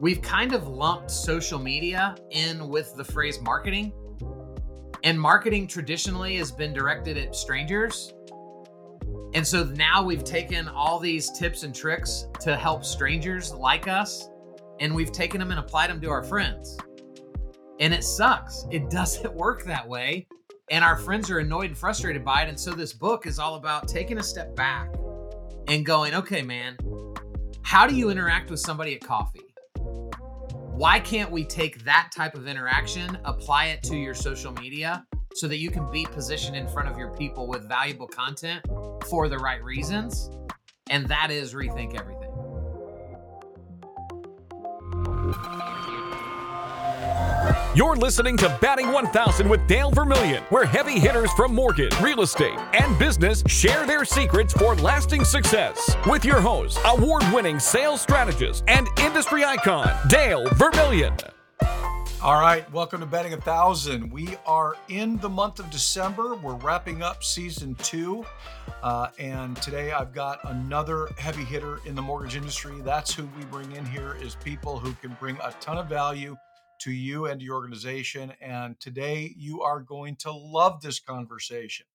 we've kind of lumped social media in with the phrase marketing. And marketing traditionally has been directed at strangers. And so now we've taken all these tips and tricks to help strangers like us, and we've taken them and applied them to our friends. And it sucks. It doesn't work that way. And our friends are annoyed and frustrated by it. And so this book is all about taking a step back and going, okay, man, how do you interact with somebody at coffee? Why can't we take that type of interaction, apply it to your social media so that you can be positioned in front of your people with valuable content for the right reasons? And that is rethink everything. You're listening to Batting 1000 with Dale Vermillion, where heavy hitters from mortgage, real estate, and business share their secrets for lasting success. With your host, award winning sales strategist and industry icon, Dale Vermillion. All right, welcome to Batting Thousand. We are in the month of December. We're wrapping up season two. Uh, and today I've got another heavy hitter in the mortgage industry. That's who we bring in here is people who can bring a ton of value to you and your organization. And today you are going to love this conversation.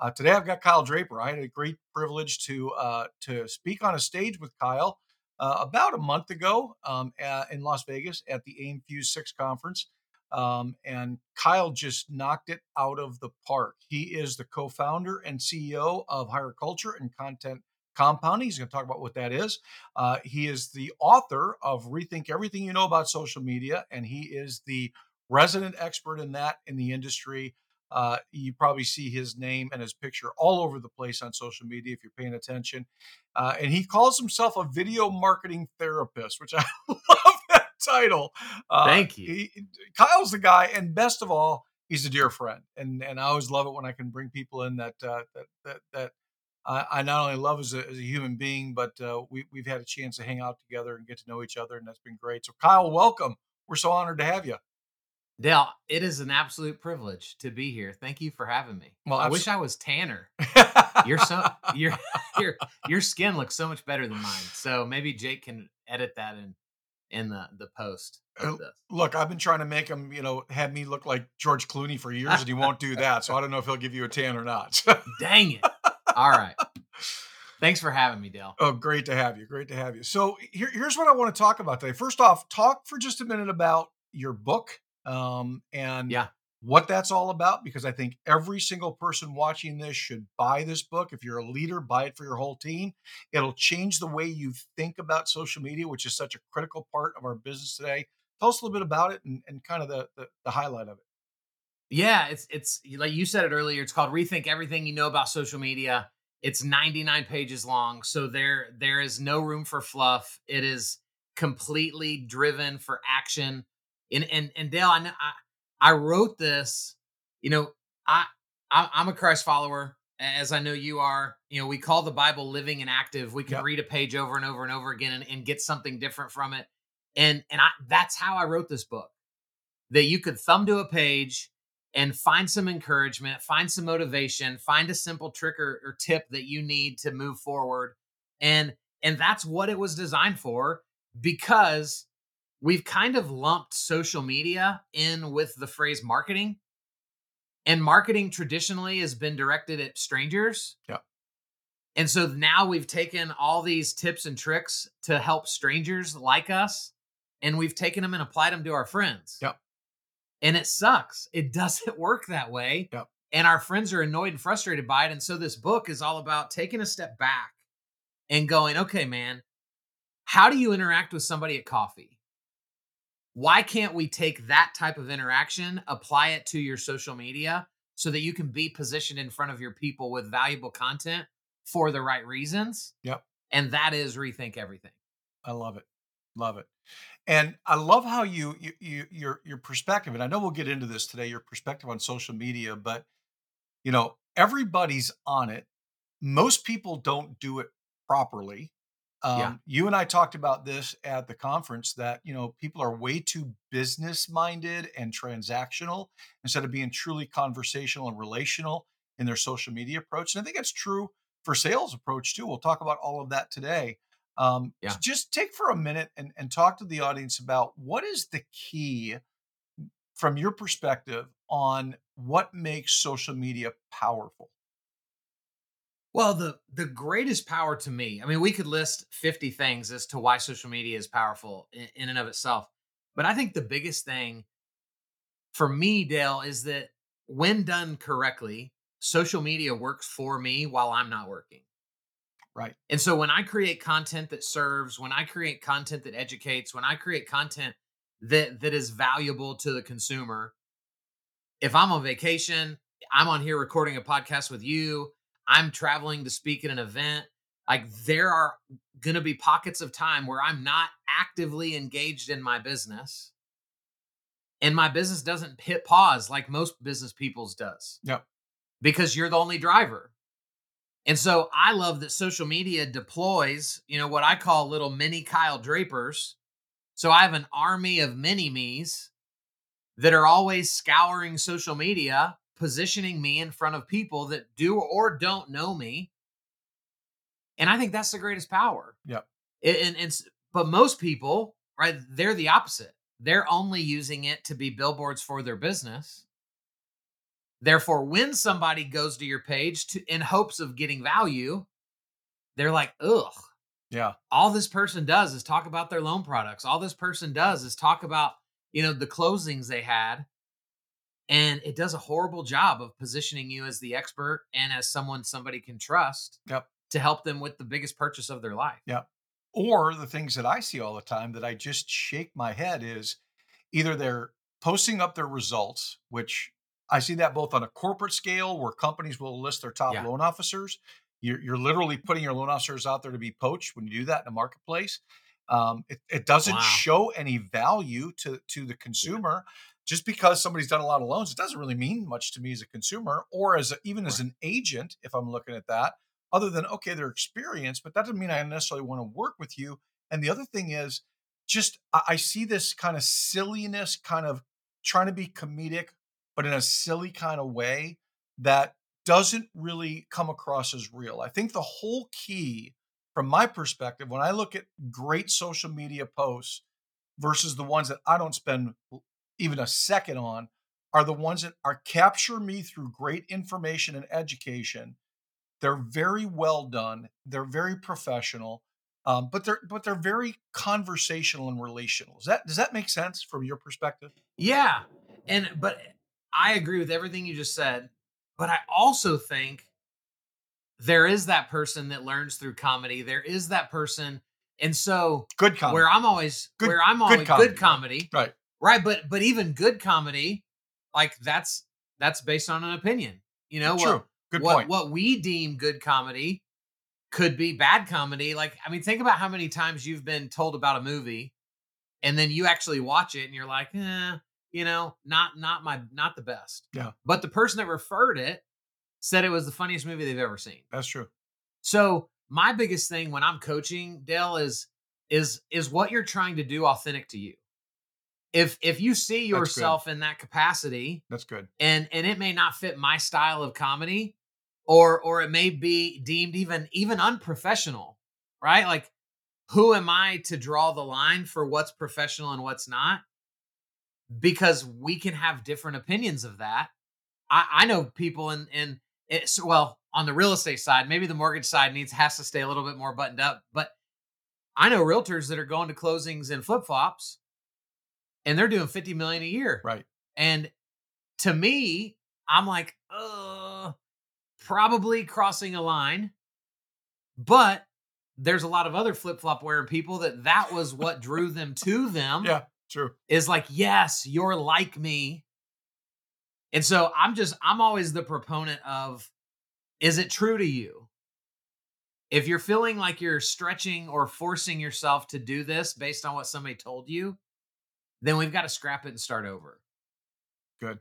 Uh, today I've got Kyle Draper. I had a great privilege to uh, to speak on a stage with Kyle uh, about a month ago um, at, in Las Vegas at the AIME Fuse Six conference. Um, and Kyle just knocked it out of the park. He is the co-founder and CEO of Higher Culture and Content compounding. He's going to talk about what that is. Uh, he is the author of Rethink Everything You Know About Social Media, and he is the resident expert in that in the industry. Uh, you probably see his name and his picture all over the place on social media if you're paying attention. Uh, and he calls himself a video marketing therapist, which I love that title. Uh, Thank you. He, Kyle's the guy, and best of all, he's a dear friend, and and I always love it when I can bring people in that uh, that that that I, I not only love as a, as a human being, but uh, we, we've had a chance to hang out together and get to know each other, and that's been great. So, Kyle, welcome. We're so honored to have you. Dale, it is an absolute privilege to be here. Thank you for having me. Well, I wish I was Tanner. you're so your your your skin looks so much better than mine. So maybe Jake can edit that in in the the post. Uh, look, I've been trying to make him, you know, have me look like George Clooney for years, and he won't do that. So I don't know if he'll give you a tan or not. Dang it! All right. Thanks for having me, Dale. Oh, great to have you. Great to have you. So here, here's what I want to talk about today. First off, talk for just a minute about your book um, and yeah. what that's all about, because I think every single person watching this should buy this book. If you're a leader, buy it for your whole team. It'll change the way you think about social media, which is such a critical part of our business today. Tell us a little bit about it and, and kind of the, the, the highlight of it. Yeah, it's it's like you said it earlier. It's called Rethink Everything You Know About Social Media. It's 99 pages long, so there there is no room for fluff. It is completely driven for action. And and and Dale, I I, I wrote this. You know, I, I I'm a Christ follower, as I know you are. You know, we call the Bible living and active. We can yep. read a page over and over and over again and, and get something different from it. And and I that's how I wrote this book. That you could thumb to a page and find some encouragement, find some motivation, find a simple trick or, or, tip that you need to move forward. And and that's what it was designed for because we've kind of lumped social media in with the phrase marketing. And marketing traditionally has been directed at strangers. Yeah. And so now we've taken all these tips and tricks to help strangers like us and we've taken them and applied them to our friends. Yep and it sucks. It doesn't work that way. Yep. And our friends are annoyed and frustrated by it. And so this book is all about taking a step back and going, okay, man, how do you interact with somebody at coffee? Why can't we take that type of interaction, apply it to your social media so that you can be positioned in front of your people with valuable content for the right reasons? Yep. And that is rethink everything. I love it. Love it. And I love how you, you, you your your perspective, and I know we'll get into this today, your perspective on social media, but you know, everybody's on it. Most people don't do it properly. Um, yeah. You and I talked about this at the conference that you know people are way too business minded and transactional instead of being truly conversational and relational in their social media approach. And I think that's true for sales approach too. We'll talk about all of that today. Um, Yeah. Just take for a minute and, and talk to the audience about what is the key from your perspective on what makes social media powerful. Well, the the greatest power to me, I mean, we could list 50 things as to why social media is powerful in, in and of itself. But I think the biggest thing for me, Dale, is that when done correctly, social media works for me while I'm not working. Right. And so when I create content that serves, when I create content that educates, when I create content that that is valuable to the consumer, if I'm on vacation, I'm on here recording a podcast with you, I'm traveling to speak at an event, like there are going to be pockets of time where I'm not actively engaged in my business. And my business doesn't hit pause like most business people's does. Yep. Because you're the only driver. And so I love that social media deploys, you know, what I call little mini Kyle Drapers. So I have an army of mini me's that are always scouring social media, positioning me in front of people that do or don't know me. And I think that's the greatest power. Yep. And, and, and but most people, right, they're the opposite. They're only using it to be billboards for their business. Therefore, when somebody goes to your page to in hopes of getting value, they're like, ugh, Yeah. all this person does is talk about their loan products. All this person does is talk about, you know, the closings they had. And it does a horrible job of positioning you as the expert and as someone somebody can trust Yep. to help them with the biggest purchase of their life. Yeah. Or the things that I see all the time that I just shake my head is either they're posting up their results, which I see that both on a corporate scale where companies will list their top Yeah. loan officers. You're, you're literally putting your loan officers out there to be poached when you do that in the marketplace. Um, it, it doesn't Wow. show any value to, to the consumer. Just because somebody's done a lot of loans, it doesn't really mean much to me as a consumer or as a, even as an agent, if I'm looking at that other than okay they're experienced but that doesn't mean i necessarily want to work with you and the other thing is just i, I see this kind of silliness kind of trying to be comedic but in a silly kind of way that doesn't really come across as real i think the whole key from my perspective when i look at great social media posts versus the ones that i don't spend even a second on are the ones that are capture me through great information and education they're very well done. They're very professional, um, but they're but they're very conversational and relational. Does that does that make sense from your perspective? Yeah. And but I agree with everything you just said, but I also think there is that person that learns through comedy. There is that person and so Good comedy. where I'm always Good- where I'm good always comedy, good comedy. right. Right, but but even good comedy like that's that's based on an opinion. You know True. what Good what point. what we deem good comedy could be bad comedy. Like, I mean, think about how many times you've been told about a movie and then you actually watch it and you're like, eh, you know, not not my not the best. Yeah. But the person that referred it said it was the funniest movie they've ever seen. That's true. So my biggest thing when I'm coaching, Dale, is is is what you're trying to do authentic to you. If if you see yourself in that capacity, That's good. and and it may not fit my style of comedy or or it may be deemed even even unprofessional right like who am i to draw the line for what's professional and what's not because we can have different opinions of that i i know people in in it's well on the real estate side maybe the mortgage side needs has to stay a little bit more buttoned up but i know realtors that are going to closings in flip-flops and they're doing 50 million a year Right. and to me, I'm like, uh, probably crossing a line. But there's a lot of other flip flop wearing people that that was what drew them to them. Yeah. True. Is like, yes, you're like me. And so I'm just, I'm always the proponent of, is it true to you? If you're feeling like you're stretching or forcing yourself to do this based on what somebody told you, then we've got to scrap it and start over. Good.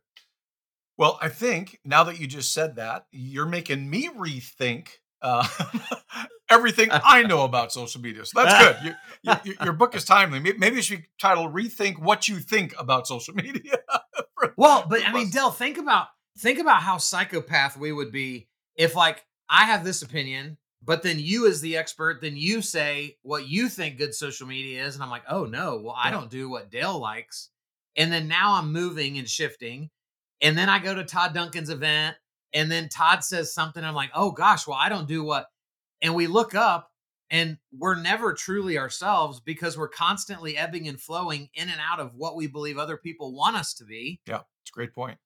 Well, I think now that you just said that, you're making me rethink uh, everything I know about social media. So that's good. You, you, your book is timely. Maybe you should title "Rethink What You Think About Social Media." Well, but I mean, Dale, think about think about how psychopath we would be if, like, I have this opinion but then you as the expert then you say what you think good social media is and i'm like oh no well i don't do what dale likes and then now i'm moving and shifting and then i go to todd duncan's event and then todd says something i'm like oh gosh well i don't do what and we look up and we're never truly ourselves because we're constantly ebbing and flowing in and out of what we believe other people want us to be Yeah, It's a great point.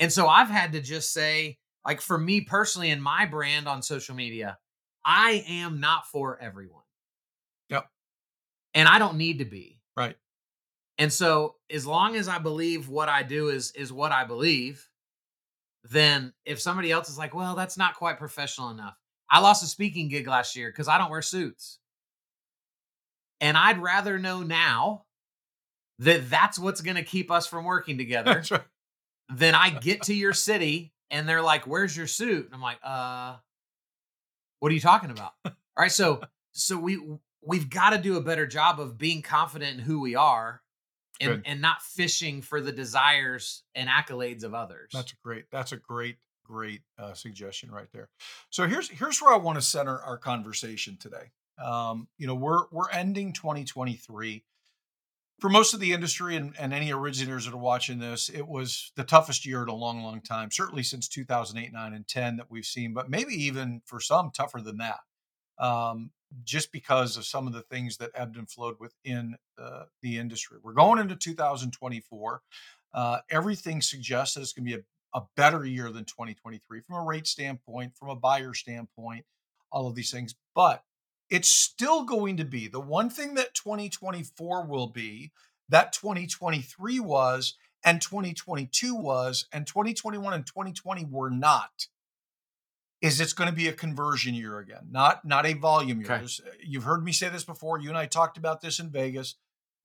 and so I've had to just say, like for me personally and my brand on social media, I am not for everyone. Yep. And I don't need to be. Right. And so as long as I believe what I do is is what I believe, then if somebody else is like, well, that's not quite professional enough. I lost a speaking gig last year because I don't wear suits. And I'd rather know now that that's what's going to keep us from working together right. then I get to your city and they're like, "Where's your suit?" And I'm like, "Uh, what are you talking about?" All right, so so we we've got to do a better job of being confident in who we are, and Good. and not fishing for the desires and accolades of others. That's a great. That's a great, great uh, suggestion right there. So here's here's where I want to center our conversation today. Um, you know, we're we're ending 2023. For most of the industry and, and any originators that are watching this, it was the toughest year in a long, long time. Certainly since 2008, 9, and 10 that we've seen, but maybe even for some tougher than that. Um, just because of some of the things that ebbed and flowed within uh, the industry. We're going into 2024. Uh, everything suggests that it's going to be a, a better year than 2023 from a rate standpoint, from a buyer standpoint, all of these things. But it's still going to be the one thing that 2024 will be that 2023 was and 2022 was and 2021 and 2020 were not is it's going to be a conversion year again not not a volume year Okay. You've heard me say this before you and i talked about this in vegas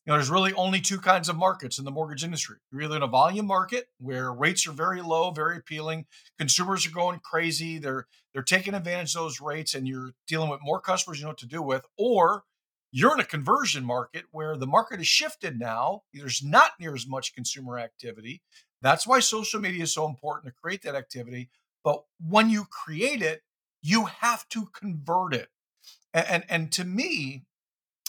you know there's really only two kinds of markets in the mortgage industry. You're either in a volume market where rates are very low very appealing consumers are going crazy they're they're taking advantage of those rates and you're dealing with more customers you know what to do with or you're in a conversion market where the market has shifted now there's not near as much consumer activity. That's why social media is so important to create that activity. But when you create it you have to convert it. And and, and to me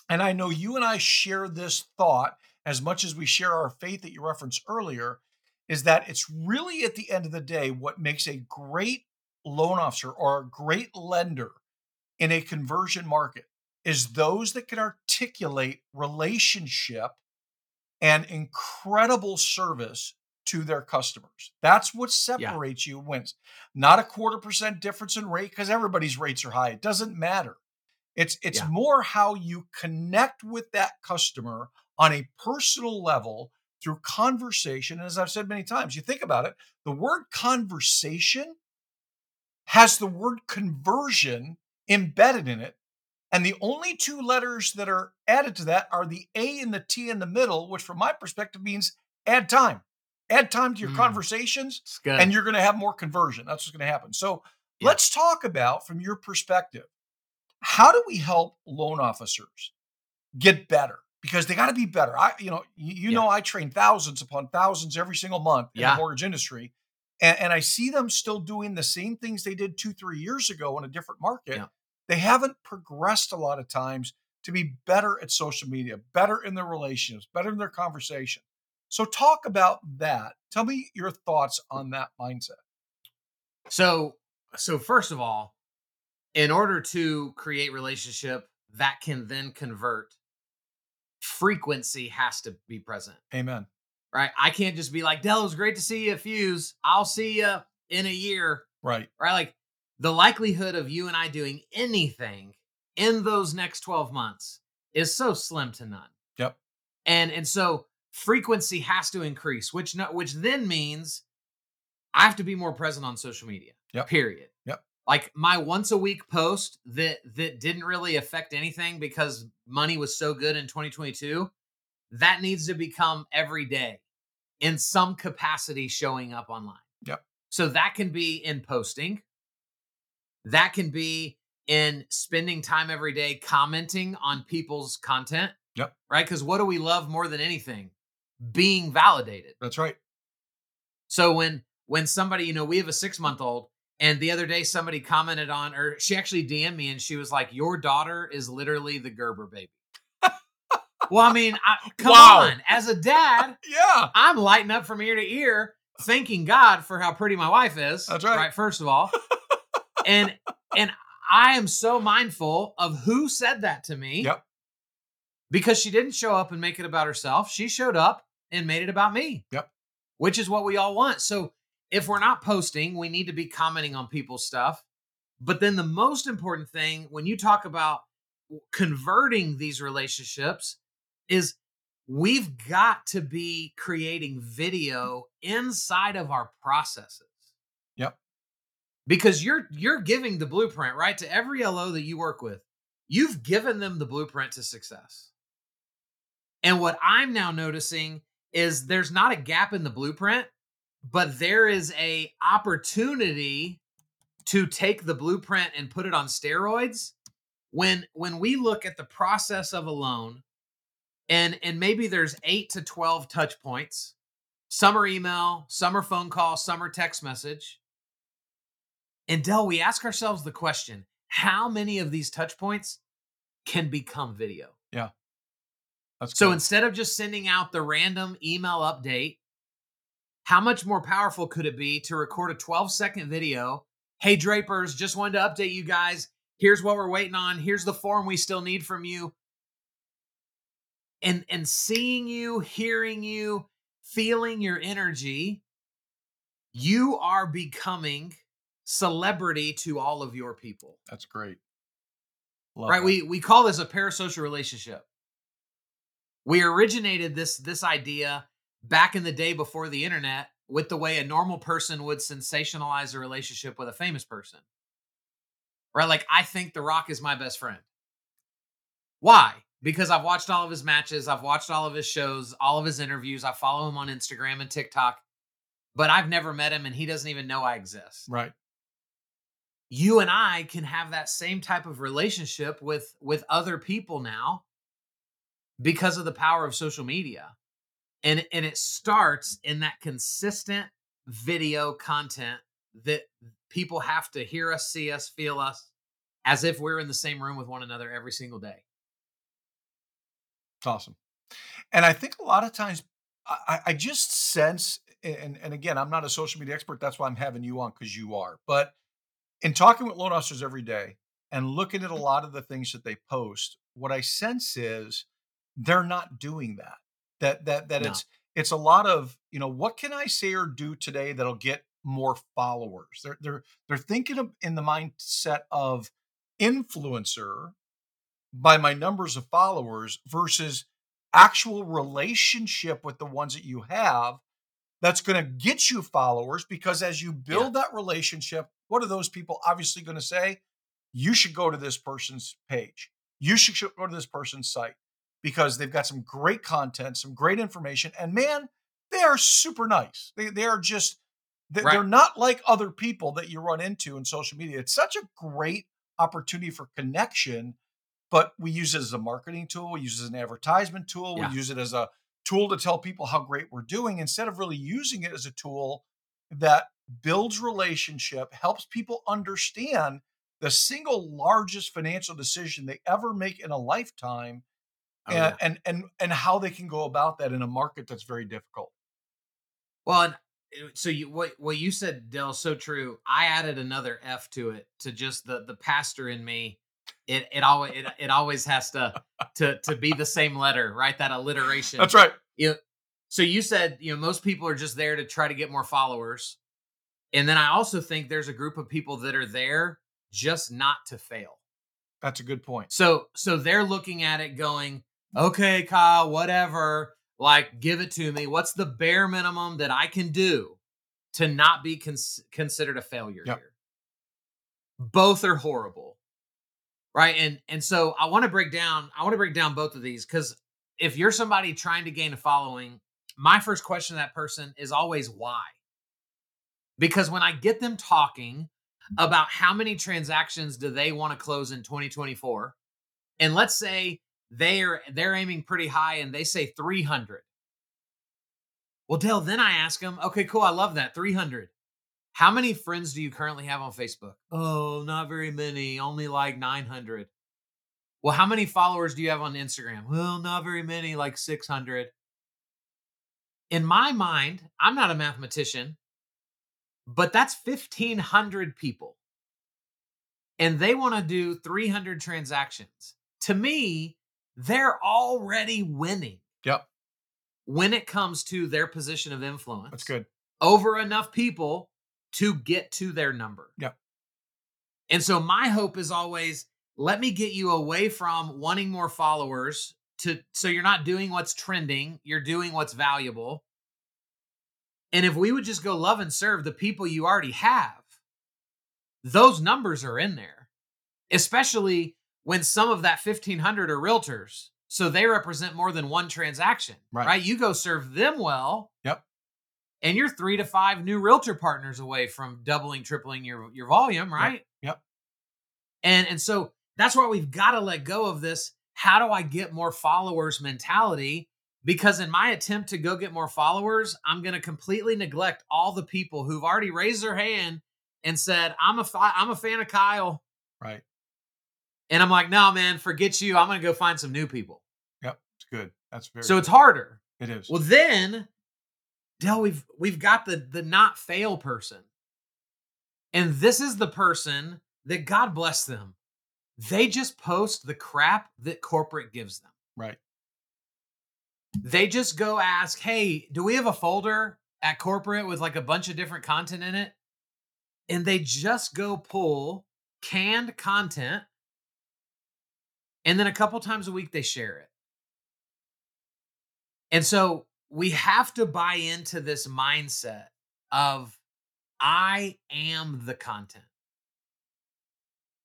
and i know you and i share this thought as much as we share our faith that you referenced earlier is that it's really at the end of the day what makes a great loan officer or a great lender in a conversion market is those that can articulate relationship and incredible service to their customers. That's what separates you and wins. Not a quarter percent difference in rate because everybody's rates are high. It doesn't matter. It's it's Yeah. more how you connect with that customer on a personal level through conversation. And as I've said many times, you think about it, the word conversation has the word conversion embedded in it. And the only two letters that are added to that are the A and the T in the middle, which from my perspective means add time. Add time to your Mm. conversations, and you're going to have more conversion. That's what's going to happen. So Yeah. let's talk about, from your perspective, how do we help loan officers get better? Because they got to be better. I, you know, you, you Yeah. know, I train thousands upon thousands every single month in Yeah. the mortgage industry, and, and I see them still doing the same things they did two, three years ago in a different market. Yeah. They haven't progressed a lot of times to be better at social media, better in their relationships, better in their conversation. So, talk about that. Tell me your thoughts on that mindset. So, so first of all, in order to create relationship that can then convert, frequency has to be present, Amen. right? I can't just be like, Dale, it was great to see you, Fuse. I'll see you in a year, Right. right? Like the likelihood of you and I doing anything in those next 12 months is so slim to none. Yep. And and so frequency has to increase, which no, which then means I have to be more present on social media. Yep. Period. Like my once a week post that that didn't really affect anything because money was so good in 2022, that needs to become every day in some capacity showing up online. Yep. So that can be in posting. That can be in spending time every day commenting on people's content. Yep. Right? Because what do we love more than anything? Being validated. That's right. So when when somebody, you know, we have a six month old And the other day, somebody commented on, or she actually DM'd me and she was like, Your daughter is literally the Gerber baby. well, I mean, I, come Wow. on. As a dad, Yeah. I'm lighting up from ear to ear, thanking God for how pretty my wife is. That's right. Right, first of all. and and I am so mindful of who said that to me. Yep. Because she didn't show up and make it about herself. She showed up and made it about me. Yep. Which is what we all want. So if we're not posting, we need to be commenting on people's stuff. But then the most important thing when you talk about converting these relationships is we've got to be creating video inside of our processes. Yep. Because you're you're giving the blueprint, right? To every LO that you work with. You've given them the blueprint to success. And what I'm now noticing is there's not a gap in the blueprint, but there is a opportunity to take the blueprint and put it on steroids. When when we look at the process of a loan and and maybe there's 8 to 12 touch points some are email some are phone call some are text message. And Dale we ask ourselves the question how many of these touch points can become video? That's so good. instead of just sending out the random email update, how much more powerful could it be to record a 12 second video? Hey, Drapers, just wanted to update you guys. Here's what we're waiting on. Here's the form we still need from you. And and seeing you, hearing you, feeling your energy, you are becoming celebrity to all of your people That's great. Love right that. we we call this a parasocial relationship we originated this this idea back in the day before the internet with the way a normal person would sensationalize a relationship with a famous person. Right? Like i think the rock is my best friend. Why? Because i've watched all of his matches i've watched all of his shows all of his interviews i follow him on instagram and tiktok but i've never met him and he doesn't even know i exist. Right. you and I can have that same type of relationship with with other people now because of the power of social media. And and it starts in that consistent video content that people have to hear us, see us, feel us as if we're in the same room with one another every single day. It's awesome. And I think a lot of times I, I- just sense, and, and again, I'm not a social media expert. That's why I'm having you on because you are. But in talking with loan officers every day and looking at a lot of the things that they post, what I sense is they're not doing that. That that that No. it's it's a lot of you know what can I say or do today that'll get more followers. They're they're they're thinking in the mindset of influencer by my numbers of followers versus actual relationship with the ones that you have that's going to get you followers because as you build that relationship what are those people obviously going to say you should go to this person's page you should go to this person's site because they've got some great content some great information and man they are super nice they, they are just they- Right. they're not like other people that you run into in social media it's such a great opportunity for connection but we use it as a marketing tool we use it as an advertisement tool Yeah. we use it as a tool to tell people how great we're doing instead of really using it as a tool that builds relationship helps people understand the single largest financial decision they ever make in a lifetime Oh, and, yeah. and and and how they can go about that in a market that's very difficult Well, and uh, so you what what you said, Dale, so true. I added another F to it to just the the pastor in me. It it always it, it always has to to to be the same letter, right? That alliteration. that's right So you said you know most people are just there to try to get more followers, and then I also think there's a group of people that are there just not to fail. that's a good point So so they're looking at it going, okay, Kyle, whatever. Like, give it to me. What's the bare minimum that I can do to not be cons- considered a failure Yep. here? Both are horrible, right? And and so I want to break down. I want to break down both of these because if you're somebody trying to gain a following, my first question to that person is always why. Because when I get them talking about how many transactions do they want to close in 2024, and let's say they're they're aiming pretty high and they say 300 well dale then i ask them okay cool i love that 300 How many friends do you currently have on Facebook? Oh, not very many, only like 900. Well, how many followers do you have on Instagram? Well, not very many, like 600. In my mind, I'm not a mathematician, but that's 1,500 people. And they want to do 300 transactions. To me, they're already winning Yep. when it comes to their position of influence That's good. over enough people to get to their number. Yep. And so my hope is always let me get you away from wanting more followers to so you're not doing what's trending, you're doing what's valuable. And if we would just go love and serve the people you already have, those numbers are in there. Especially when some of that 1500 are realtors. So they represent more than one transaction, Right. right? You go serve them well. Yep. And you're three to five new realtor partners away from doubling, tripling your your volume, right? Yep. And and so that's why we've got to let go of this. How do I get more followers mentality? Because in my attempt to go get more followers, I'm going to completely neglect all the people who've already raised their hand and said, "I'm a I'm a fan of Kyle," Right. And I'm like, "No, man, forget you. I'm going to go find some new people." Yep. It's good. That's very. So it's harder. it is. Well, then, Dale, we've we've got the the not fail person, and this is the person that God bless them. They just post the crap that corporate gives them. right. They just go ask, "Hey, do we have a folder at corporate with like a bunch of different content in it?" And they just go pull canned content, and then a couple times a week they share it. And so we have to buy into this mindset of I am the content.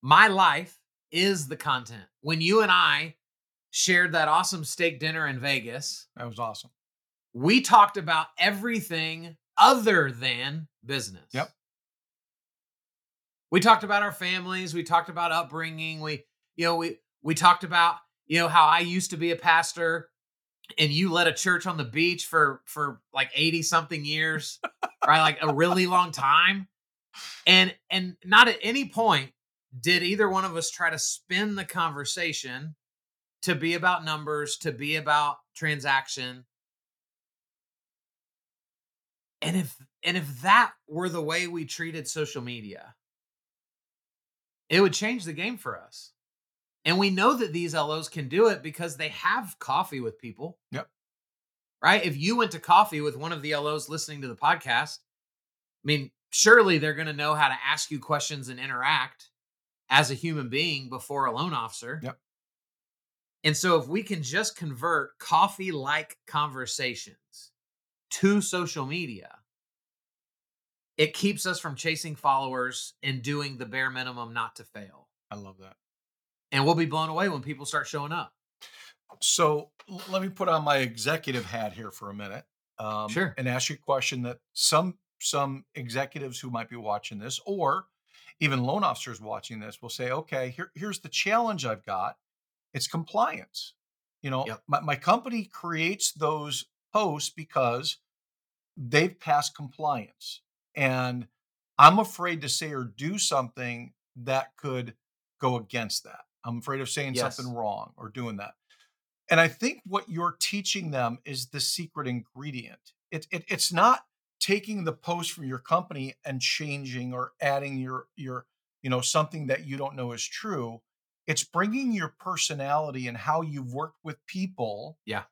My life is the content. When you and I shared that awesome steak dinner in Vegas, That was awesome. we talked about everything other than business. Yep. We talked about our families, we talked about upbringing, we you know, we we talked about, you know, how I used to be a pastor and you led a church on the beach for for like 80 something years, right? Like a really long time. And and not at any point did either one of us try to spin the conversation to be about numbers, to be about transaction. And if and if that were the way we treated social media, it would change the game for us. And we know that these LOs can do it because they have coffee with people. Yep. Right? If you went to coffee with one of the LOs listening to the podcast, I mean, surely they're going to know how to ask you questions and interact as a human being before a loan officer. Yep. And so if we can just convert coffee like conversations to social media, it keeps us from chasing followers and doing the bare minimum not to fail. I love that. And we'll be blown away when people start showing up. So let me put on my executive hat here for a minute. Um, Sure. And ask you a question that some some executives who might be watching this, or even loan officers watching this, will say, "Okay, here, here's the challenge I've got. It's compliance. You know, Yep. my, my company creates those posts because they've passed compliance, and I'm afraid to say or do something that could go against that. I'm afraid of saying Yes. something wrong or doing that." And I think what you're teaching them is the secret ingredient. It, it it's not taking the post from your company and changing or adding your your you know something that you don't know is true. It's bringing your personality and how you've worked with people Yeah.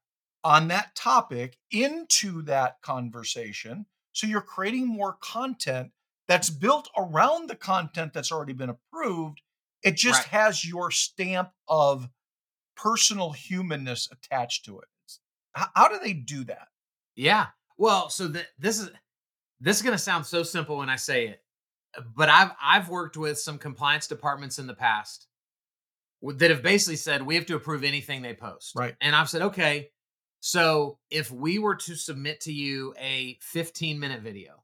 on that topic into that conversation. So you're creating more content that's built around the content that's already been approved. It just Right. has your stamp of personal humanness attached to it. How, how do they do that? Yeah. Well, so th- this is this is going to sound so simple when I say it, but I've I've worked with some compliance departments in the past that have basically said we have to approve anything they post. Right. And I've said, okay, so if we were to submit to you a 15 minute video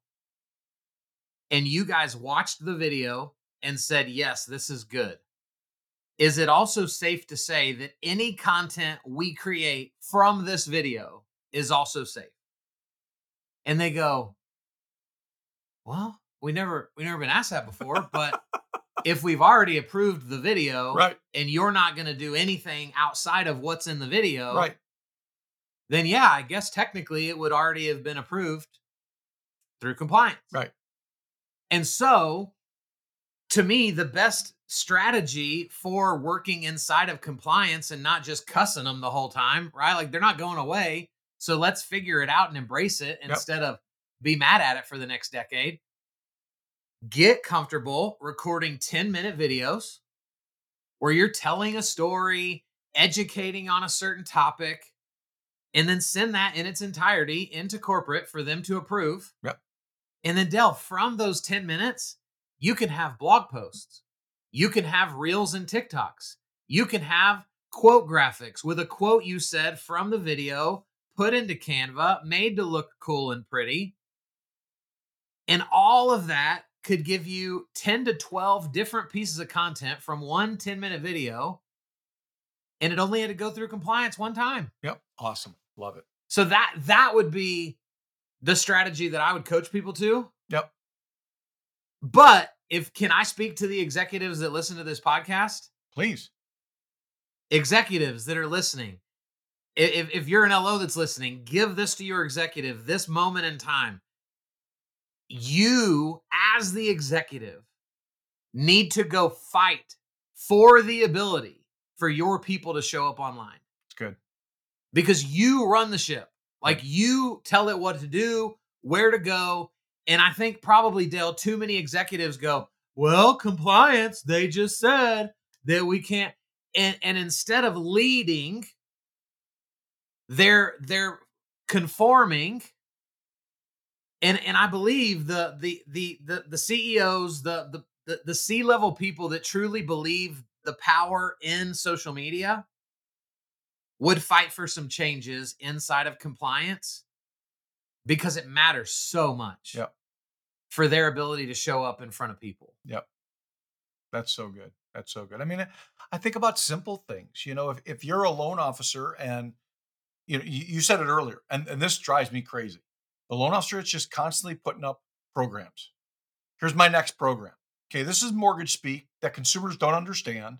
and you guys watched the video and said, yes, this is good, is it also safe to say that any content we create from this video is also safe? And they go, well, we never we never been asked that before, but if we've already approved the video Right. and you're not going to do anything outside of what's in the video, Right. then yeah, I guess technically it would already have been approved through compliance. Right. And so, to me, the best strategy for working inside of compliance and not just cussing them the whole time, right? Like they're not going away. So let's figure it out and embrace it Yep. instead of be mad at it for the next decade. Get comfortable recording 10 minute videos where you're telling a story, educating on a certain topic, and then send that in its entirety into corporate for them to approve. Yep. And then, Dale, from those 10 minutes, you can have blog posts, you can have reels and TikToks, you can have quote graphics with a quote you said from the video put into Canva, made to look cool and pretty. And all of that could give you 10 to 12 different pieces of content from one 10 minute video. And it only had to go through compliance one time. Yep. Awesome. Love it. So that that would be the strategy that I would coach people to. Yep. But if can I speak to the executives that listen to this podcast? Please. Executives that are listening. If if you're an LO that's listening, give this to your executive this moment in time. You as the executive need to go fight for the ability for your people to show up online It's good. because you run the ship. Like you tell it what to do, where to go. And I think probably Dale, too many executives go, well, compliance, they just said that we can't. And and instead of leading, they're they're conforming. And and I believe the the the the, the CEOs, the the the, the C-level people that truly believe the power in social media would fight for some changes inside of compliance because it matters so much Yep. for their ability to show up in front of people. Yep. That's so good. That's so good. I mean, I think about simple things. You know, if, if you're a loan officer and you know, you, you said it earlier, and, and this drives me crazy. The loan officer is just constantly putting up programs. Here's my next program. Okay, this is mortgage speak that consumers don't understand.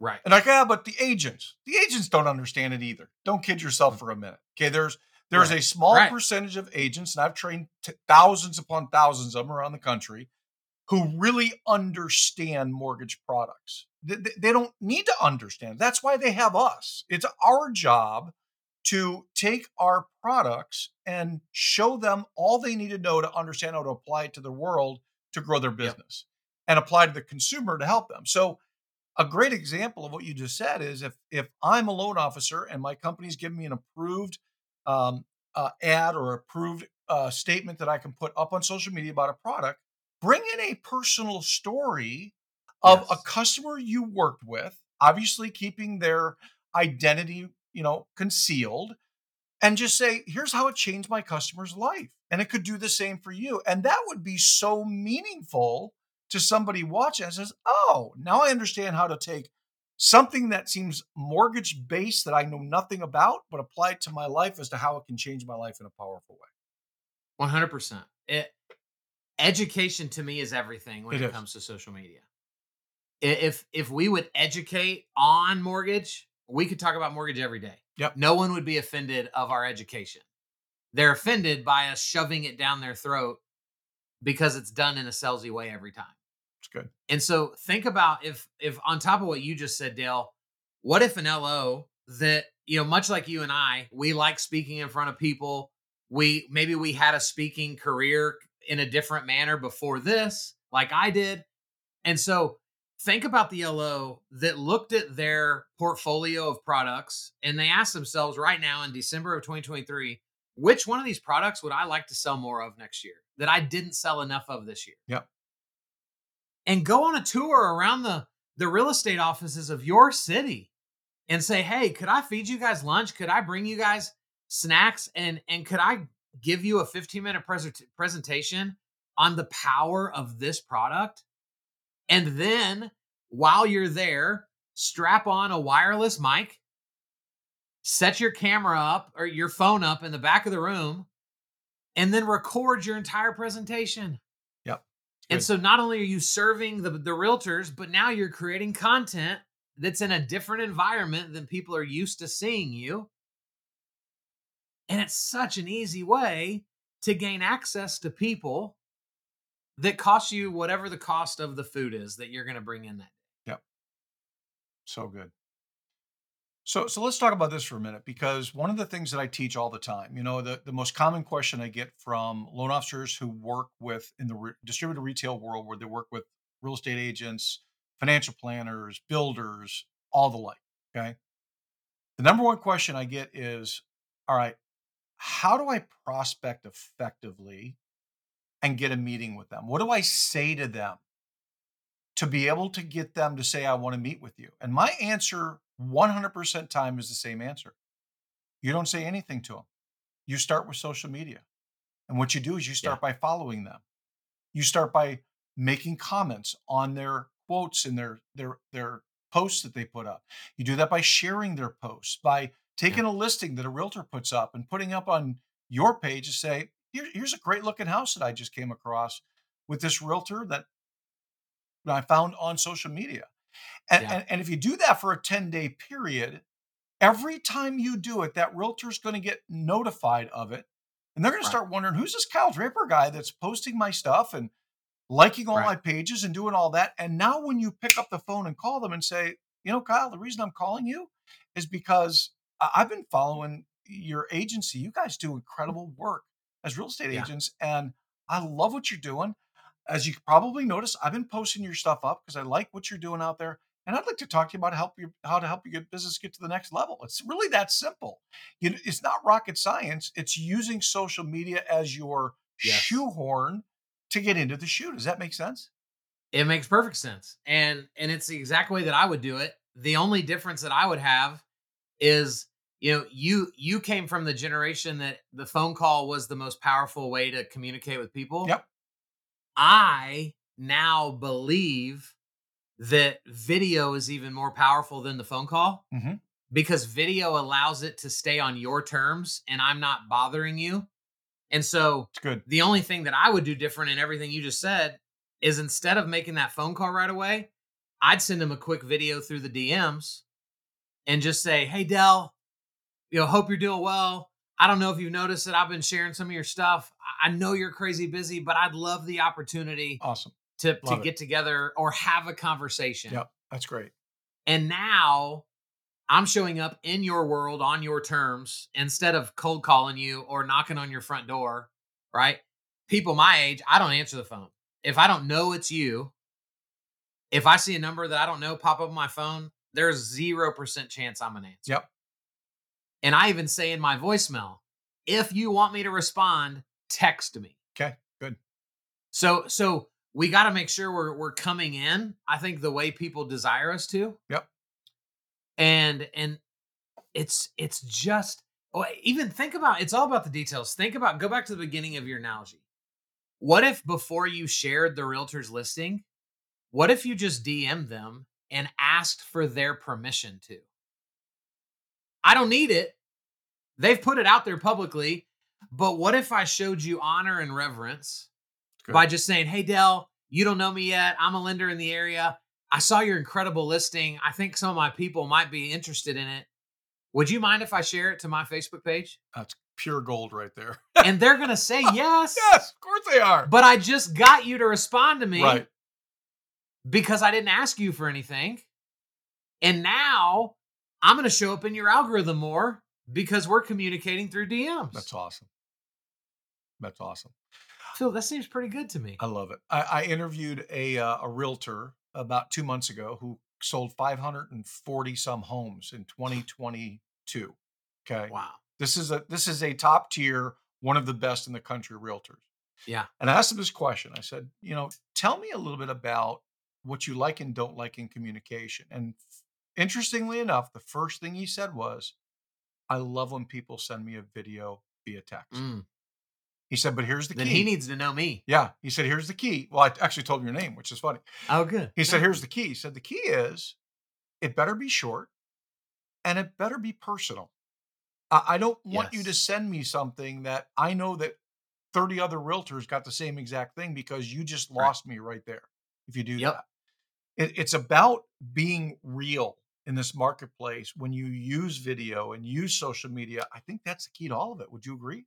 Right. And like, yeah, but the agents, the agents don't understand it either. Don't kid yourself mm. for a minute. Okay, there's there's Right. a small Right. percentage of agents, and I've trained t- thousands upon thousands of them around the country, who really understand mortgage products. They, they- they don't need to understand. That's why they have us. It's our job to take our products and show them all they need to know to understand how to apply it to their world to grow their business and apply to the consumer to help them. So a great example of what you just said is if if I'm a loan officer and my company's giving me an approved um, uh, ad or approved uh, statement that I can put up on social media about a product, bring in a personal story of a customer you worked with, obviously keeping their identity, you know, concealed, and just say, "Here's how it changed my customer's life," and it could do the same for you, and that would be so meaningful to somebody watching and says, Oh, now I understand how to take something that seems mortgage based that I know nothing about, but apply it to my life as to how it can change my life in a powerful way. One hundred percent. It education to me is everything when It it, comes to social media. If if we would educate on mortgage, we could talk about mortgage every day. Yep. No one would be offended of our education. They're offended by us shoving it down their throat because it's done in a salesy way every time. It's good. And so think about if if on top of what you just said, Dale, what if an LO that, you know, much like you and I, we like speaking in front of people. We maybe we had a speaking career in a different manner before this, like I did. And so think about the LO that looked at their portfolio of products and they asked themselves right now in December of 2023, which one of these products would I like to sell more of next year that I didn't sell enough of this year? Yep. And go on a tour around the the real estate offices of your city and say, "Hey, could I feed you guys lunch? Could I bring you guys snacks and and could I give you a 15-minute present presentation on the power of this product?" And then while you're there, strap on a wireless mic, set your camera up or your phone up in the back of the room, and then record your entire presentation. And so not only are you serving the, the realtors, but now you're creating content that's in a different environment than people are used to seeing you. And it's such an easy way to gain access to people that costs you whatever the cost of the food is that you're going to bring in that. Yep. So good. So so let's talk about this for a minute because one of the things that I teach all the time, you know, the, the most common question I get from loan officers who work with in the re- distributed retail world where they work with real estate agents, financial planners, builders, all the like, okay? The number one question I get is, all right, how do I prospect effectively and get a meeting with them? What do I say to them to be able to get them to say, I want to meet with you? And my answer 100% time is the same answer. You don't say anything to them. You start with social media. And what you do is you start by following them. You start by making comments on their quotes and their their their posts that they put up. You do that by sharing their posts, by taking a listing that a realtor puts up and putting up on your page to say, Here, here's a great looking house that I just came across with this realtor that I found on social media. And, Yeah. and, and if you do that for a 10 day period, every time you do it, that realtor's going to get notified of it. And they're going Right. to start wondering who's this Kyle Draper guy that's posting my stuff and liking all Right. my pages and doing all that. And now when you pick up the phone and call them and say, you know, Kyle, the reason I'm calling you is because I've been following your agency. You guys do hmm. incredible work as real estate Yeah. agents. And I love what you're doing. As you probably notice, I've been posting your stuff up because I like what you're doing out there. And I'd like to talk to you about help you how to help you get business get to the next level. It's really that simple. You, it's not rocket science. It's using social media as your Yes. shoehorn to get into the shoe. Does that make sense? It makes perfect sense. And and it's the exact way that I would do it. The only difference that I would have is you know, you you came from the generation that the phone call was the most powerful way to communicate with people. Yep. I now believe that video is even more powerful than the phone call Mhm. because video allows it to stay on your terms and I'm not bothering you. And so It's good. the only thing that I would do different in everything you just said is instead of making that phone call right away, I'd send him a quick video through the DMs and just say, "Hey Dale, you know, hope you're doing well. I don't know if you've noticed that I've been sharing some of your stuff. I- know you're crazy busy, but I'd love the opportunity Awesome. to to it. get together or have a conversation." Yep. That's great. And now I'm showing up in your world on your terms instead of cold calling you or knocking on your front door, right? People my age, I don't answer the phone. If I don't know it's you, if I see a number that I don't know pop up on my phone, there's 0% chance I'm going to answer. Yep. And I even say in my voicemail, if you want me to respond, text me. Okay. Good. So so we got to make sure we're we're coming in. I think the way people desire us to. Yep. And and it's it's just oh, even think about it's all about the details. Think about go back to the beginning of your analogy. What if before you shared the realtor's listing, what if you just DM'd them and asked for their permission to? I don't need it. They've put it out there publicly. But what if I showed you honor and reverence Good. by just saying, Hey, Dale, you don't know me yet. I'm a lender in the area. I saw your incredible listing. I think some of my people might be interested in it. Would you mind if I share it to my Facebook page? That's pure gold right there. And they're going to say yes. yes, of course they are. But I just got you to respond to me right. because I didn't ask you for anything. And now I'm going to show up in your algorithm more because we're communicating through DMs. That's awesome. That's awesome. Phil, that seems pretty good to me. I love it. I, I interviewed a uh, a realtor about two months ago who sold 540 some homes in 2022. Okay, Wow. this is a this is a top tier, one of the best in the country realtors. Yeah. And I asked him this question. I said, you know, tell me a little bit about what you like and don't like in communication. And interestingly enough, the first thing he said was, I love when people send me a video via text. Mm. He said, but here's the Then key. he needs to know me. yeah. He said, here's the key. Well, I actually told him your name, which is funny. Oh, good. He said, here's the key. He said, the key is it better be short and it better be personal. I, don't want you to send me something that I know that 30 other realtors got the same exact thing because you just Right. lost me right there if you do Yep. that. It, it's about being real in this marketplace when you use video and use social media. I think that's the key to all of it. Would you agree?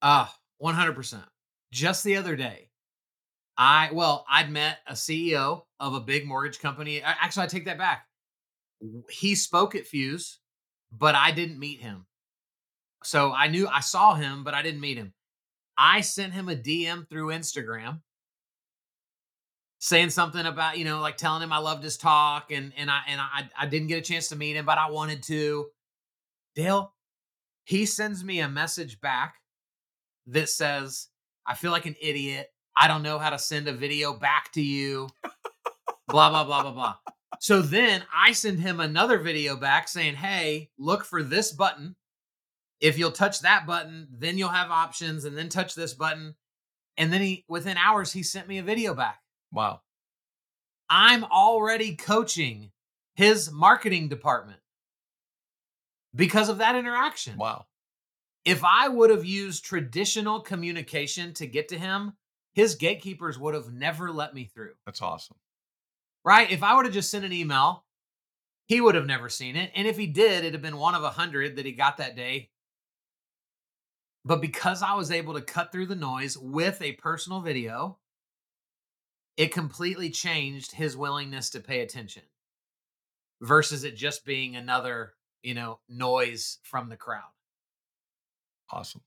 Ah, 100%. Just the other day, I, well, I'd met a CEO of a big mortgage company. Actually, I take that back. He spoke at Fuse, but I didn't meet him. So I knew I saw him, but I didn't meet him. I sent him a DM through Instagram saying something about, you know, like telling him I loved his talk and and I and I I didn't get a chance to meet him, but I wanted to. Dale, he sends me a message back that says, I feel like an idiot. I don't know how to send a video back to you. blah, blah, blah, blah, blah. So then I send him another video back saying, Hey, look for this button. If you'll touch that button, then you'll have options, and then touch this button. And then he, within hours, he sent me a video back. Wow. I'm already coaching his marketing department because of that interaction. Wow. If I would have used traditional communication to get to him, his gatekeepers would have never let me through. That's awesome. Right? If I would have just sent an email, he would have never seen it. And if he did, it'd have been one of a hundred that he got that day. But because I was able to cut through the noise with a personal video, it completely changed his willingness to pay attention versus it just being another, you know, noise from the crowd. Awesome.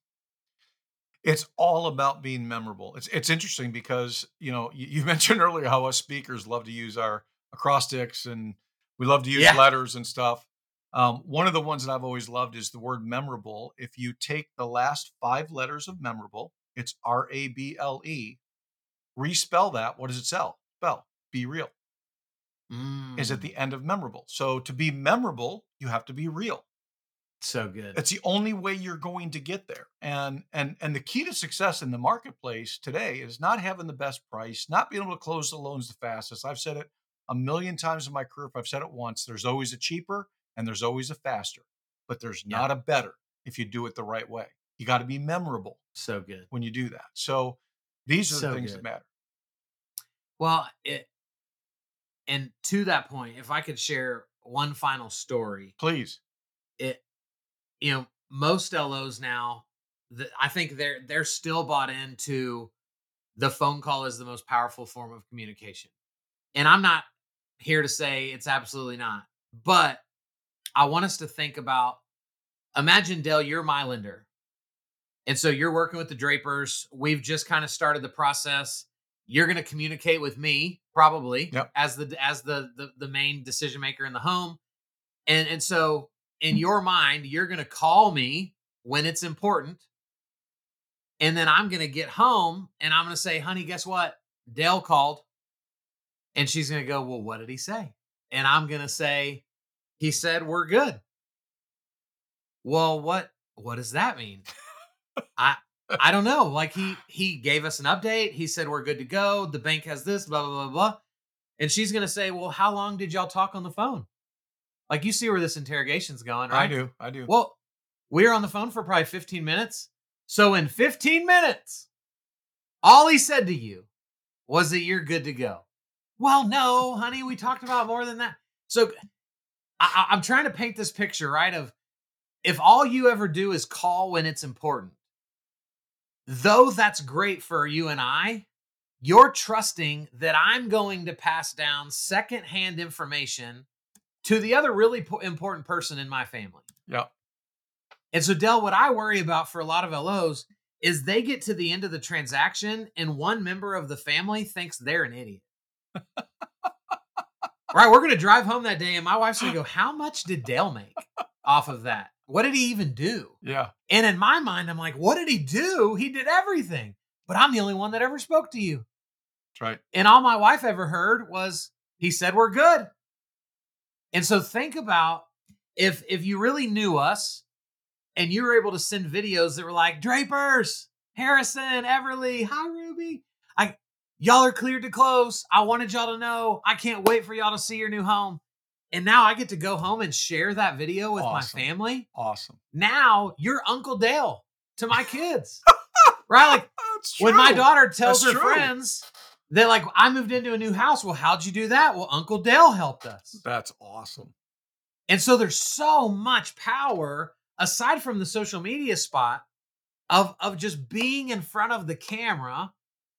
It's all about being memorable. It's it's interesting because you know you, you mentioned earlier how us speakers love to use our acrostics and we love to use Yeah. letters and stuff. Um, one of the ones that I've always loved is the word memorable. If you take the last five letters of memorable, it's R A B L E. Respell that. What does it sell? Spell. Be real. Is at Mm, the end of memorable. So to be memorable, you have to be real. so good. It's the only way you're going to get there. And and and the key to success in the marketplace today is not having the best price, not being able to close the loans the fastest. I've said it a million times in my career. If I've said it once, there's always a cheaper and there's always a faster, but there's Yeah. not a better if you do it the right way. You got to be memorable So good. when you do that. So these are the things good. that matter. Well, it and to that point, if I could share one final story, Please. it you know, most LOs now, the, I think they're they're still bought into the phone call is the most powerful form of communication. And I'm not here to say it's absolutely not, but I want us to think about imagine Dale, you're my lender. And so you're working with the Drapers. We've just kind of started the process. You're going to communicate with me probably Yep. as the as the, the the main decision maker in the home. And and so in your mind, you're going to call me when it's important. And then I'm going to get home and I'm going to say, "Honey, guess what? Dale called." And she's going to go, "Well, what did he say?" And I'm going to say, "He said we're good." Well, what what does that mean? I I don't know. Like he he gave us an update. He said we're good to go. The bank has this, blah blah blah blah. And she's gonna say, "Well, how long did y'all talk on the phone?" Like you see where this interrogation's going, right? I do. I do. Well, we were on the phone for probably 15 minutes. So in 15 minutes, all he said to you was that you're good to go. Well, no, honey, we talked about more than that. So I, I- I'm trying to paint this picture, right? Of if all you ever do is call when it's important, though that's great for you and I, you're trusting that I'm going to pass down secondhand information to the other really po- important person in my family. yeah. And so, Dale, what I worry about for a lot of LOs is they get to the end of the transaction and one member of the family thinks they're an idiot. right. We're going to drive home that day and my wife's going to go, How much did Dale make off of that? What did he even do? Yeah. And in my mind, I'm like, What did he do? He did everything. But I'm the only one that ever spoke to you. That's right. And all my wife ever heard was he said we're good. And so think about if if you really knew us and you were able to send videos that were like Drapers, Harrison, Everly, hi Ruby. I y'all are cleared to close. I wanted y'all to know. I can't wait for y'all to see your new home. And now I get to go home and share that video with Awesome. my family. Awesome. Now you're Uncle Dale to my kids. right? Like when my daughter tells That's her true. friends that like I moved into a new house. Well, how'd you do that? Well, Uncle Dale helped us. That's awesome. And so there's so much power aside from the social media spot of of just being in front of the camera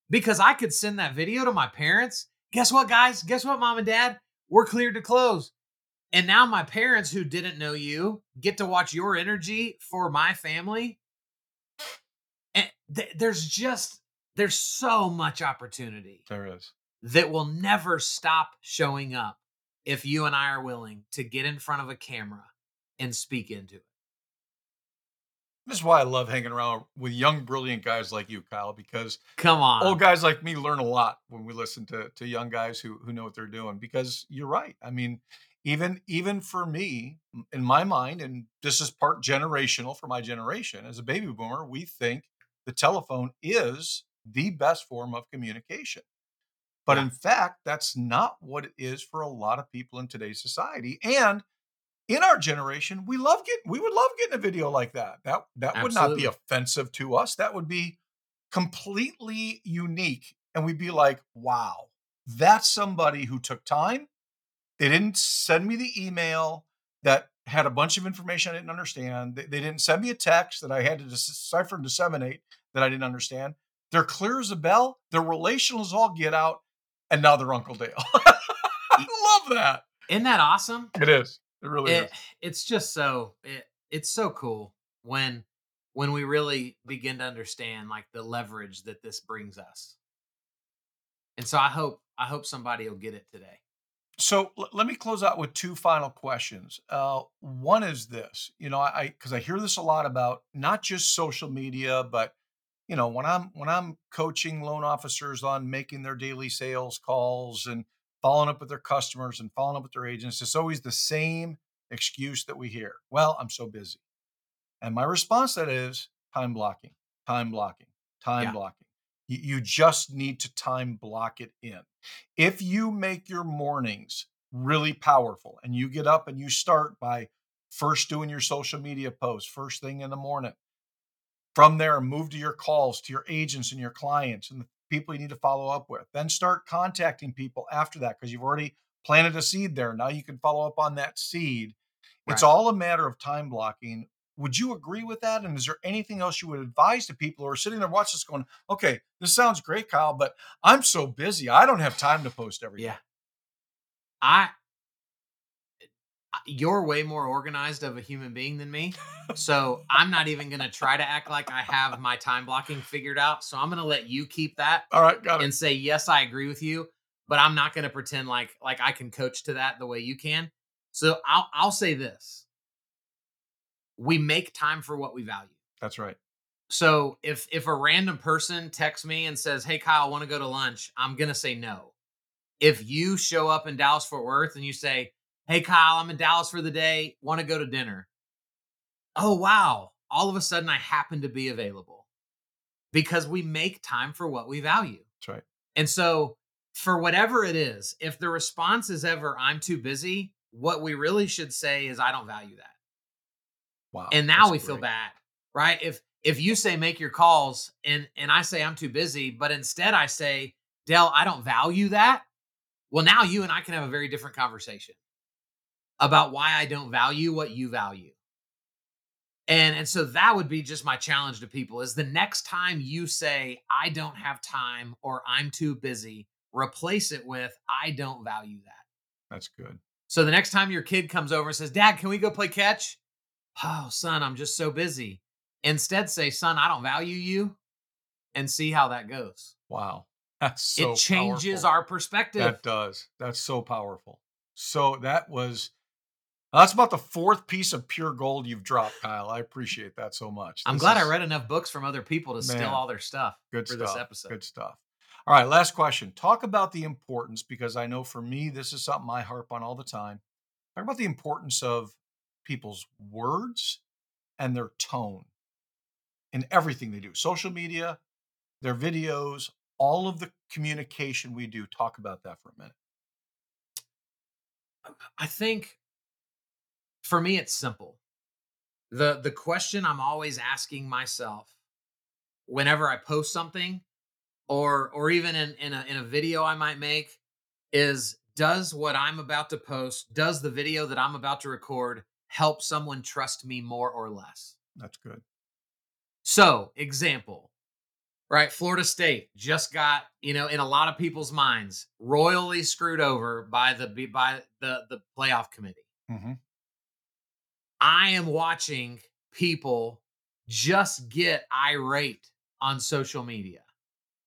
because I could send that video to my parents. Guess what, guys? Guess what, mom and dad? We're cleared to close. And now my parents who didn't know you get to watch your energy for my family. And th- there's just there's so much opportunity There is. that will never stop showing up if you and I are willing to get in front of a camera and speak into it. This is why I love hanging around with young, brilliant guys like you, Kyle, because Come on. old guys like me learn a lot when we listen to to young guys who who know what they're doing. Because you're right. I mean, even even for me, in my mind, and this is part generational for my generation. As a baby boomer, we think the telephone is the best form of communication. But Yeah. in fact, that's not what it is for a lot of people in today's society. And in our generation, we love getting we would love getting a video like that. That that would not be offensive to us. That would be completely unique. And we'd be like, wow, that's somebody who took time. They didn't send me the email that had a bunch of information I didn't understand. They, they didn't send me a text that I had to decipher and disseminate that I didn't understand. They're clear as a bell. They're relational as all get out. And now they're Uncle Dale. I love that. Isn't that awesome? It is. It really It, is. it's just so it, it's so cool when when we really begin to understand like the leverage that this brings us. And so I hope I hope somebody will get it today. So l- let me close out with two final questions. Uh, one is this, you know, I because I hear this a lot about not just social media, but you know, when I'm when I'm coaching loan officers on making their daily sales calls and following up with their customers and following up with their agents, it's always the same excuse that we hear. Well, I'm so busy, and my response to that is time blocking, time blocking, time Yeah. blocking. You, just need to time block it in. If you make your mornings really powerful and you get up and you start by first doing your social media posts first thing in the morning from there move to your calls to your agents and your clients and the people you need to follow up with then start contacting people after that because you've already planted a seed there. Now you can follow up on that seed. It's all a matter of time blocking would you agree with that and is there anything else you would advise to people who are sitting there watching this going okay this sounds great kyle but i'm so busy i don't have time to post everything Yeah. I you're way more organized of a human being than me. So I'm not even going to try to act like I have my time blocking figured out. So I'm going to let you keep that all right got it and say yes, I agree with you, but I'm not going to pretend like like I can coach to that the way you can. So I'll I'll say this. We make time for what we value. that's right So if if a random person texts me and says, "Hey Kyle, want to go to lunch?" I'm going to say no. If you show up in Dallas Fort Worth and you say, "Hey Kyle, I'm in Dallas for the day, want to go to dinner?" Oh wow, all of a sudden I happen to be available. Because we make time for what we value. that's right And so, for whatever it is, if the response is ever, I'm too busy, what we really should say is, I don't value that. Wow And now we feel bad, right? If if you say make your calls and and I say I'm too busy, but instead I say, Dale, I don't value that. Well, now you and I can have a very different conversation about why I don't value what you value. And and so that would be just my challenge to people is the next time you say I don't have time or I'm too busy, replace it with I don't value that. that's good So the next time your kid comes over and says, "Dad, can we go play catch?" Oh, son, I'm just so busy. Instead say, "Son, I don't value you." And see how that goes. wow that's so it changes powerful. our perspective. that does that's so powerful so that was that's about the fourth piece of pure gold you've dropped kyle i appreciate that so much I'm glad is I read enough books from other people to steal all their stuff good for stuff this episode. good stuff all right last question talk about the importance because i know for me this is something i harp on all the time talk about the importance of people's words and their tone in everything they do social media their videos all of the communication we do talk about that for a minute um, I think for me it's simple. The the question I'm always asking myself whenever I post something or or even in in a in a video I might make is does what I'm about to post, does the video that I'm about to record help someone trust me more or less? That's good. So, example, right? Florida State just got, you know, in a lot of people's minds, royally screwed over by the by the the playoff committee. Mm-hmm. I am watching people just get irate on social media.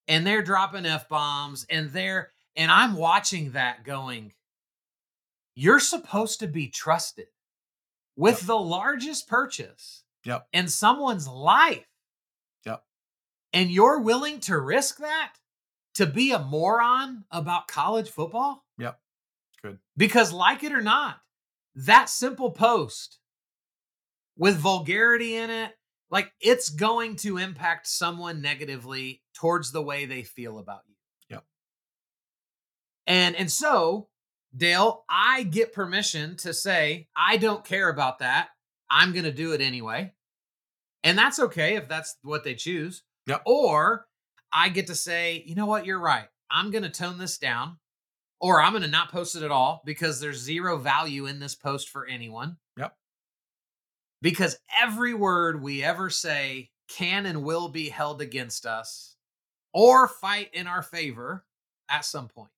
And they're dropping F bombs and they're and I'm watching that going, you're supposed to be trusted with Yep. the largest purchase Yep. in someone's life. Yep. And you're willing to risk that to be a moron about college football? Yep. Good. Because, like it or not, that simple post with vulgarity in it, like it's going to impact someone negatively towards the way they feel about you. Yep. And and so, Dale, I get permission to say I don't care about that. I'm going to do it anyway. And that's okay if that's what they choose. Yep. Or I get to say, you know what, you're right. I'm going to tone this down or I'm going to not post it at all because there's zero value in this post for anyone. Yep. Because every word we ever say can and will be held against us or fight in our favor at some point.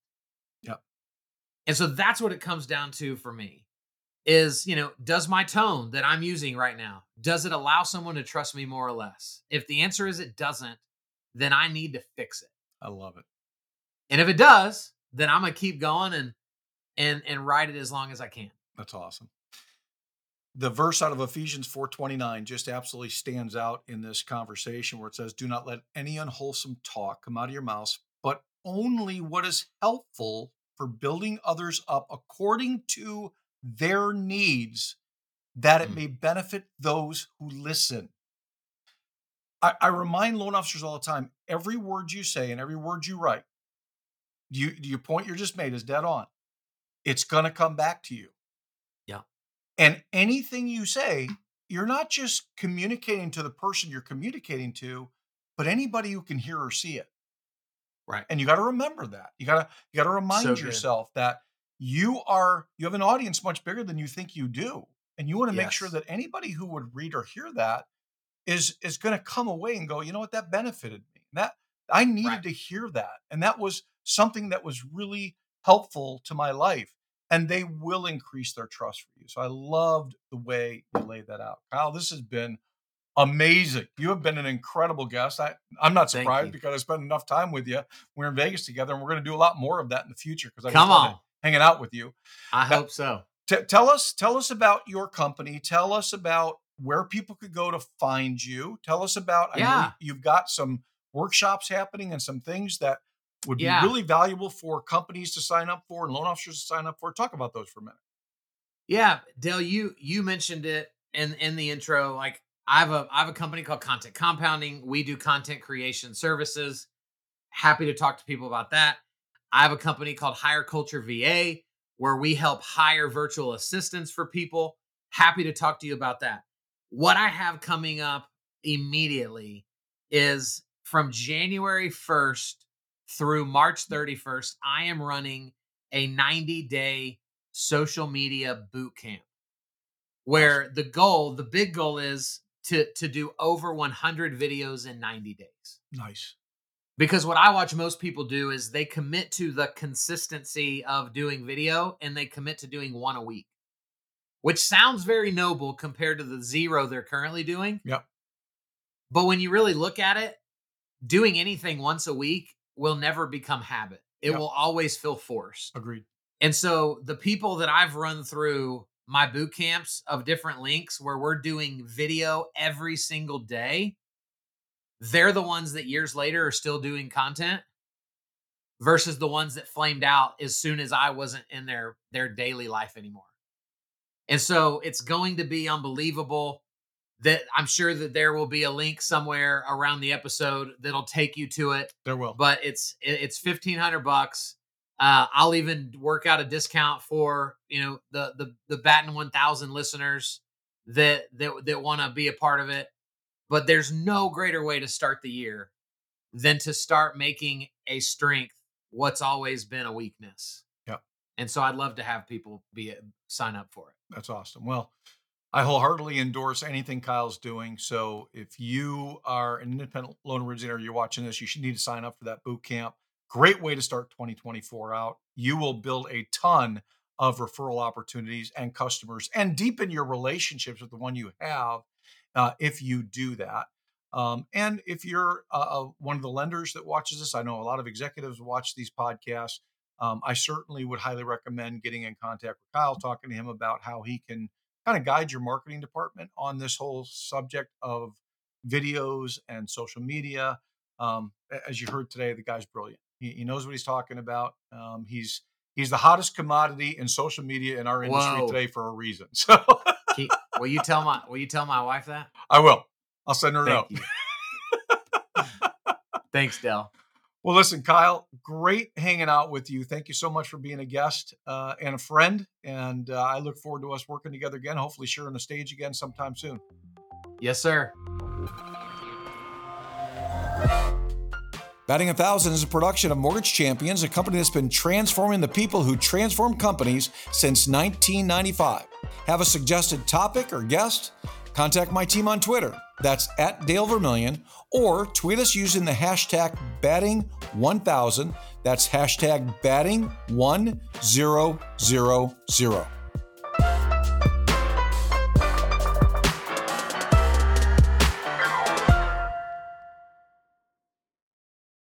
And so that's what it comes down to for me is, you know, does my tone that I'm using right now, does it allow someone to trust me more or less? If the answer is it doesn't, then I need to fix it. I love it. And if it does, then I'm gonna keep going and and and ride it as long as I can. That's awesome. The verse out of Ephesians 4:29 just absolutely stands out in this conversation where it says, "Do not let any unwholesome talk come out of your mouths, but only what is helpful for building others up according to their needs, that it Mm. may benefit those who listen." I, I remind loan officers all the time: every word you say and every word you write, you your point you just made is dead on. It's going to come back to you. Yeah. And anything you say, you're not just communicating to the person you're communicating to, but anybody who can hear or see it. Right. And you got to remember that. You got to you got to remind So yourself that you are you have an audience much bigger than you think you do. And you want to make sure that anybody who would read or hear that is is going to come away and go, you know what, that benefited me. That I needed Right. to hear that. And that was something that was really helpful to my life. And they will increase their trust for you. So I loved the way you laid that out. Kyle, this has been amazing. You have been an incredible guest. I, I'm not surprised because I spent enough time with you. We're in Vegas together and we're going to do a lot more of that in the future because I Come love on. hanging out with you. I That- hope so. T- tell us tell us about your company tell us about where people could go to find you tell us about I know Yeah. you've got some workshops happening and some things that would be Yeah. really valuable for companies to sign up for and loan officers to sign up for talk about those for a minute Yeah, Dale, you you mentioned it in in the intro. Like I have a I have a company called Content Compounding. We do content creation services. Happy to talk to people about that. I have a company called Hire Culture VA where we help hire virtual assistants for people. Happy to talk to you about that. What I have coming up immediately is from January 1st through March mm. 31st, I am running a 90 day social media boot camp where the goal, the big goal is to to do over 100 videos in 90 days. nice Because what I watch most people do is they commit to the consistency of doing video and they commit to doing one a week. Which sounds very noble compared to the zero they're currently doing. Yep. But when you really look at it, doing anything once a week will never become habit. It Yep. will always feel forced. agreed And so the people that I've run through my boot camps of different links where we're doing video every single day, they're the ones that years later are still doing content versus the ones that flamed out as soon as I wasn't in their their daily life anymore. And so it's going to be unbelievable that I'm sure that there will be a link somewhere around the episode that'll take you to it there will but it's it's fifteen hundred bucks. Uh, I'll even work out a discount for you know the the the Batting one thousand listeners that that that want to be a part of it. But there's no greater way to start the year than to start making a strength what's always been a weakness. Yep. And so I'd love to have people be sign up for it. That's awesome. Well, I wholeheartedly endorse anything Kyle's doing. So if you are an independent loan originator, you're watching this, you should need to sign up for that boot camp. Great way to start 2024 out. You will build a ton of referral opportunities and customers and deepen your relationships with the one you have uh, if you do that. Um, and if you're uh, uh, one of the lenders that watches this, I know a lot of executives watch these podcasts. Um, I certainly would highly recommend getting in contact with Kyle, talking to him about how he can kind of guide your marketing department on this whole subject of videos and social media. Um, as you heard today, the guy's brilliant. He, he knows what he's talking about. Um, he's he's the hottest commodity in social media in our industry Whoa. today for a reason. So will you tell my will you tell my wife that? I will. I'll send her a note. you. Thanks, Dale. Well, listen, Kyle, great hanging out with you. Thank you so much for being a guest uh, and a friend. And uh, I look forward to us working together again, hopefully sharing the stage again sometime soon. Yes, sir. Batting a Thousand is a production of Mortgage Champions, a company that's been transforming the people who transform companies since 1995. Have a suggested topic or guest? Contact my team on Twitter. That's at Dale Vermillion, or tweet us using the hashtag batting1000. That's hashtag batting1000.